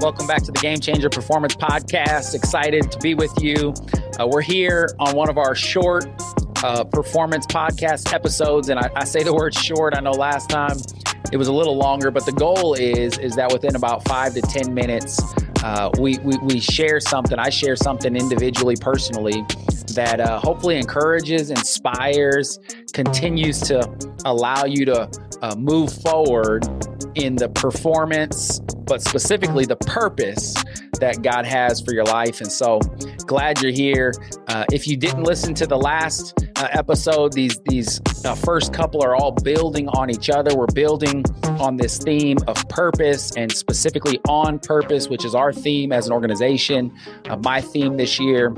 Welcome back to the Game Changer Performance Podcast. Excited to be with you. Uh, we're here on one of our short uh, performance podcast episodes, and I, I, say the word short. I know last time it was a little longer, but the goal is is that within about five to ten minutes, uh, we, we we share something. I share something individually, personally, that uh, hopefully encourages, inspires, continues to allow you to uh, move forward in the performance but specifically the purpose that God has for your life. And so glad you're here. Uh, if you didn't listen to the last uh, episode, these these uh, first couple are all building on each other. We're building on this theme of purpose and specifically on purpose, which is our theme as an organization. Uh, my theme this year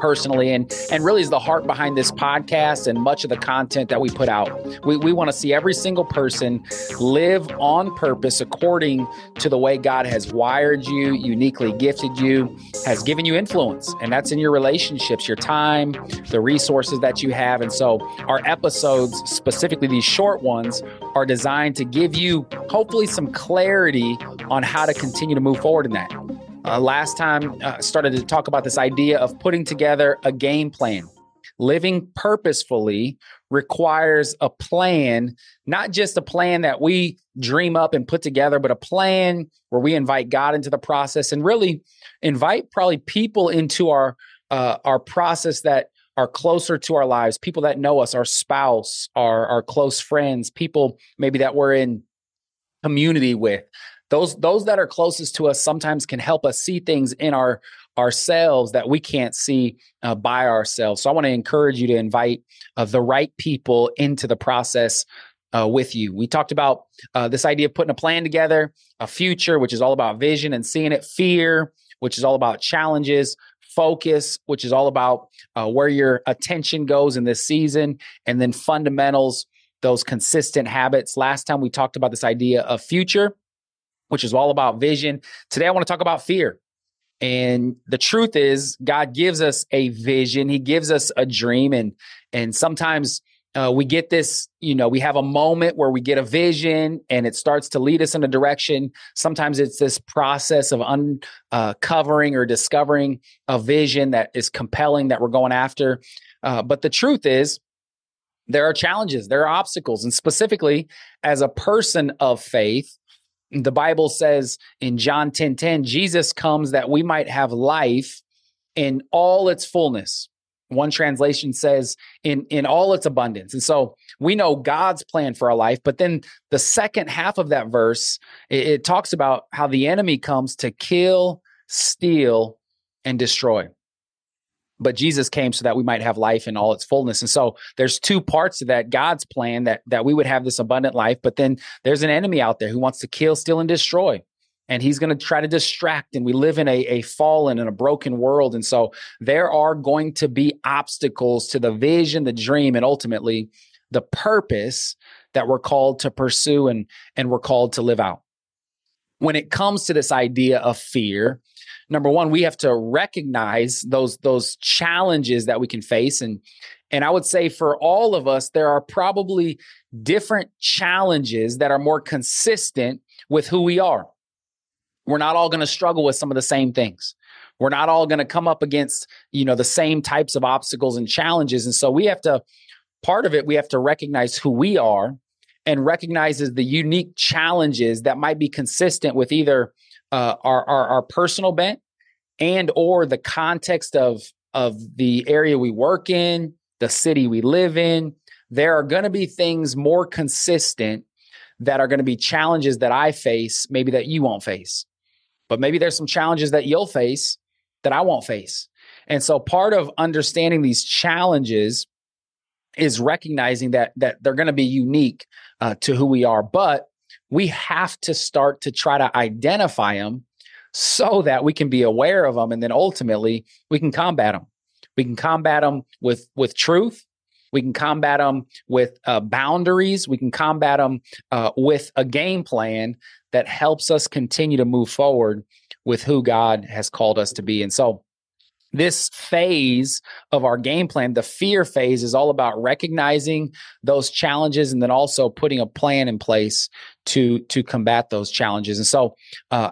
personally and and really is the heart behind this podcast and much of the content that we put out. We, we want to see every single person live on purpose according to the way God has wired you, uniquely gifted you, has given you influence. And that's in your relationships, your time, the resources that you have. And so our episodes, specifically these short ones, are designed to give you hopefully some clarity on how to continue to move forward in that. Uh, last time, uh, started to talk about this idea of putting together a game plan. Living purposefully requires a plan, not just a plan that we dream up and put together, but a plan where we invite God into the process and really invite probably people into our uh, our process that are closer to our lives, people that know us, our spouse, our our close friends, people maybe that we're in community with those those that are closest to us sometimes can help us see things in our ourselves that we can't see uh, by ourselves. So I want to encourage you to invite uh, the right people into the process uh, with you. We talked about uh, this idea of putting a plan together, a future, which is all about vision and seeing it, fear, which is all about challenges, focus, which is all about uh, where your attention goes in this season, and then fundamentals, those consistent habits. Last time we talked about this idea of future which is all about vision. Today, I want to talk about fear. And the truth is, God gives us a vision. He gives us a dream, and and sometimes uh, we get this. You know, we have a moment where we get a vision, and it starts to lead us in a direction. Sometimes it's this process of uncovering uh, or discovering a vision that is compelling that we're going after. Uh, but the truth is, there are challenges, there are obstacles, and specifically as a person of faith, the Bible says in John 10 10, Jesus comes that we might have life in all its fullness. One translation says in, in all its abundance. And so we know God's plan for our life. But then the second half of that verse, it, it talks about how the enemy comes to kill, steal, and destroy but Jesus came so that we might have life in all its fullness. And so there's two parts to that God's plan that that we would have this abundant life, but then there's an enemy out there who wants to kill, steal and destroy. And he's going to try to distract and we live in a, a fallen and a broken world. And so there are going to be obstacles to the vision, the dream, and ultimately the purpose that we're called to pursue and, and we're called to live out. When it comes to this idea of fear, number one, we have to recognize those those challenges that we can face. And and I would say for all of us, there are probably different challenges that are more consistent with who we are. We're not all going to struggle with some of the same things. We're not all going to come up against, you know, the same types of obstacles and challenges. And so we have to, part of it, we have to recognize who we are and recognizes the unique challenges that might be consistent with either uh, our, our, our personal bent and or the context of of the area we work in, the city we live in. There are going to be things more consistent that are going to be challenges that I face, maybe that you won't face. But maybe there's some challenges that you'll face that I won't face. And so part of understanding these challenges is recognizing that that they're going to be unique uh, to who we are, but we have to start to try to identify them so that we can be aware of them and then ultimately we can combat them we can combat them with with truth. We can combat them with uh, boundaries. We can combat them uh, with a game plan that helps us continue to move forward with who god has called us to be. And so this phase of our game plan, the fear phase, is all about recognizing those challenges and then also putting a plan in place to to combat those challenges. And so, uh,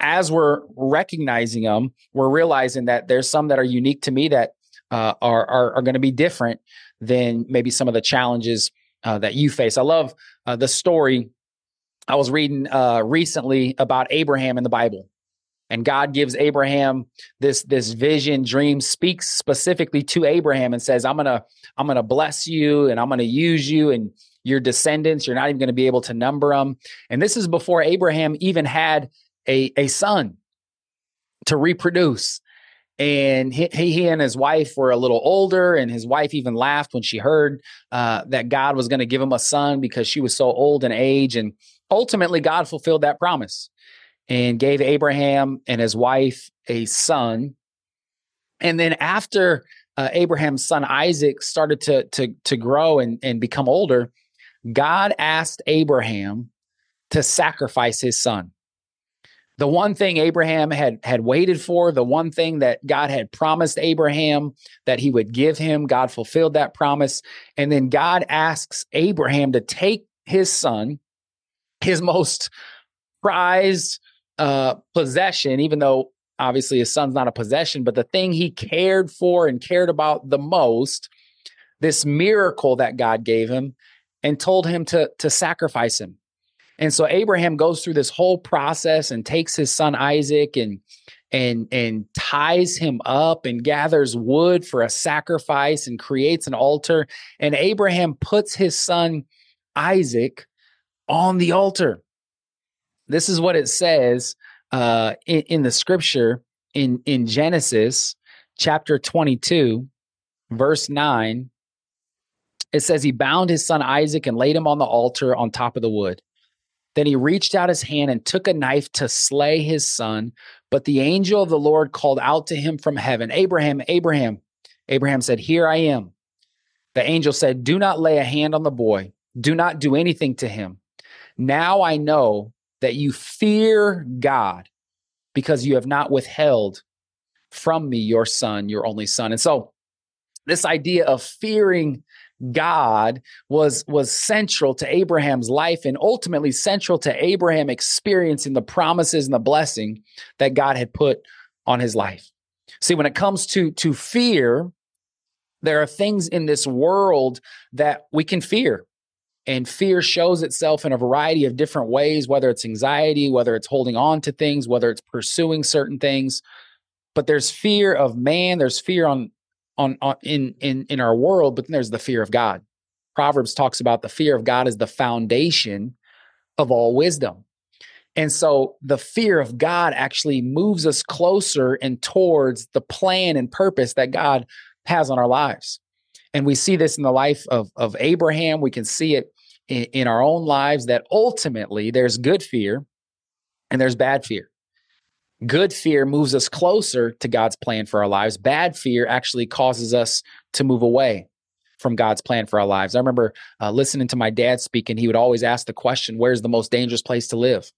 as we're recognizing them, we're realizing that there's some that are unique to me that uh, are are, are going to be different than maybe some of the challenges uh, that you face. I love uh, the story I was reading uh, recently about Abraham in the Bible and God gives Abraham this this vision dream speaks specifically to Abraham and says I'm going to I'm going to bless you and I'm going to use you and your descendants. You're not even going to be able to number them and this is before Abraham even had a a son to reproduce. And he, he and his wife were a little older and his wife even laughed when she heard uh, that god was going to give him a son because she was so old in age. And ultimately god fulfilled that promise and gave Abraham and his wife a son. And then after uh, Abraham's son Isaac started to, to, to grow and, and become older, God asked Abraham to sacrifice his son. The one thing Abraham had, had waited for, the one thing that God had promised Abraham that he would give him, God fulfilled that promise. And then God asks Abraham to take his son, his most prized, uh, possession, even though obviously his son's not a possession, but the thing he cared for and cared about the most, this miracle that God gave him, and told him to, to sacrifice him. And so Abraham goes through this whole process and takes his son Isaac and and and ties him up and gathers wood for a sacrifice and creates an altar and Abraham puts his son Isaac on the altar. This is what it says uh, in, in the scripture in in Genesis chapter 22, verse 9. It says he bound his son Isaac and laid him on the altar on top of the wood. Then he reached out his hand and took a knife to slay his son. But the angel of the Lord called out to him from heaven, Abraham, Abraham. Abraham said, Here I am. The angel said, Do not lay a hand on the boy. Do not do anything to him. Now I know that you fear God because you have not withheld from me your son, your only son. And so this idea of fearing God was was central to Abraham's life and ultimately central to Abraham experiencing the promises and the blessing that God had put on his life. See, when it comes to to fear, there are things in this world that we can fear. And fear shows itself in a variety of different ways, whether it's anxiety, whether it's holding on to things, whether it's pursuing certain things. But there's fear of man, there's fear on on, on in in in our world, but then there's the fear of God. Proverbs talks about the fear of God as the foundation of all wisdom. And so the fear of God actually moves us closer and towards the plan and purpose that God has on our lives. And we see this in the life of, of Abraham. We can see it in, in our own lives that ultimately there's good fear and there's bad fear. Good fear moves us closer to God's plan for our lives. Bad fear actually causes us to move away from God's plan for our lives. I remember uh, listening to my dad speak, and he would always ask the question, "Where's the most dangerous place to live?"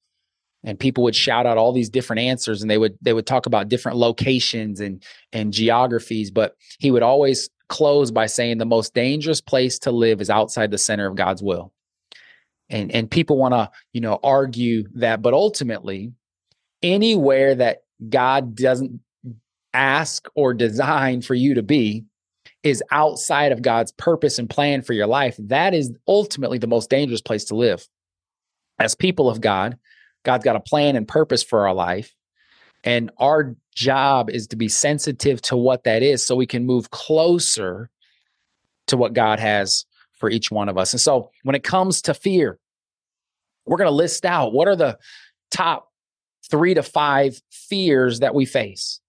And people would shout out all these different answers, and they would they would talk about different locations and and geographies. But he would always close by saying the most dangerous place to live is outside the center of God's will. And and people want to, you know, argue that, but ultimately anywhere that God doesn't ask or design for you to be is outside of God's purpose and plan for your life. That is ultimately the most dangerous place to live. As people of God, God's got a plan and purpose for our life. And our job is to be sensitive to what that is so we can move closer to what God has for each one of us. And so when it comes to fear, we're going to list out what are the top three to five fears that we face.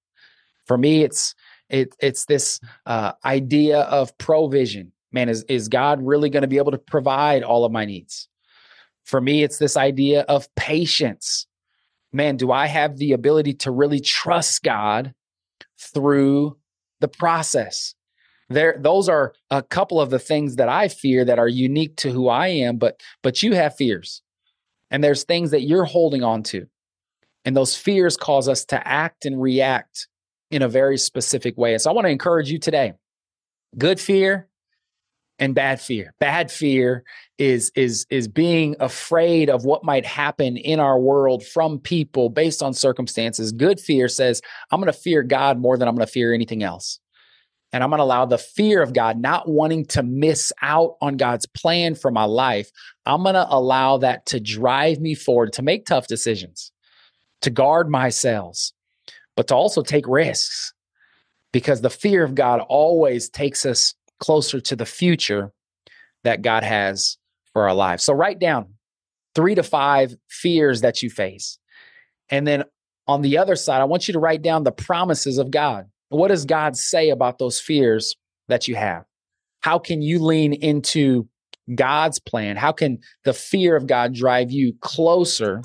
For me, it's it, it's this uh, idea of provision. Man, is is God really going to be able to provide all of my needs? For me, it's this idea of patience man, do I have the ability to really trust God through the process? There, those are a couple of the things that I fear that are unique to who I am, but but you have fears. And there's things that you're holding on to. And those fears cause us to act and react in a very specific way. And so I want to encourage you today good fear and bad fear. Bad fear is is is being afraid of what might happen in our world from people based on circumstances. Good fear says I'm going to fear God more than I'm going to fear anything else. And I'm going to allow the fear of God, not wanting to miss out on God's plan for my life. I'm going to allow that to drive me forward to make tough decisions, to guard my cells, but to also take risks because the fear of God always takes us closer to the future that God has for our lives. So write down three to five fears that you face. And then on the other side, I want you to write down the promises of God. What does God say about those fears that you have? How can you lean into God's plan? How can the fear of God drive you closer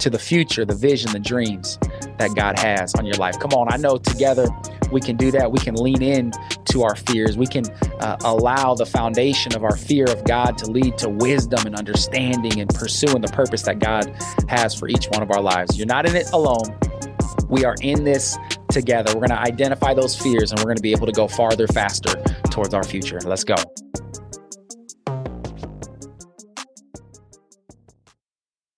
to the future, the vision, the dreams that God has on your life? Come on, I know together we can do that. We can lean in to our fears. We can uh, allow the foundation of our fear of God to lead to wisdom and understanding and pursuing the purpose that God has for each one of our lives. You're not in it alone. We are in this together. We're going to identify those fears and we're going to be able to go farther, faster towards our future. Let's go.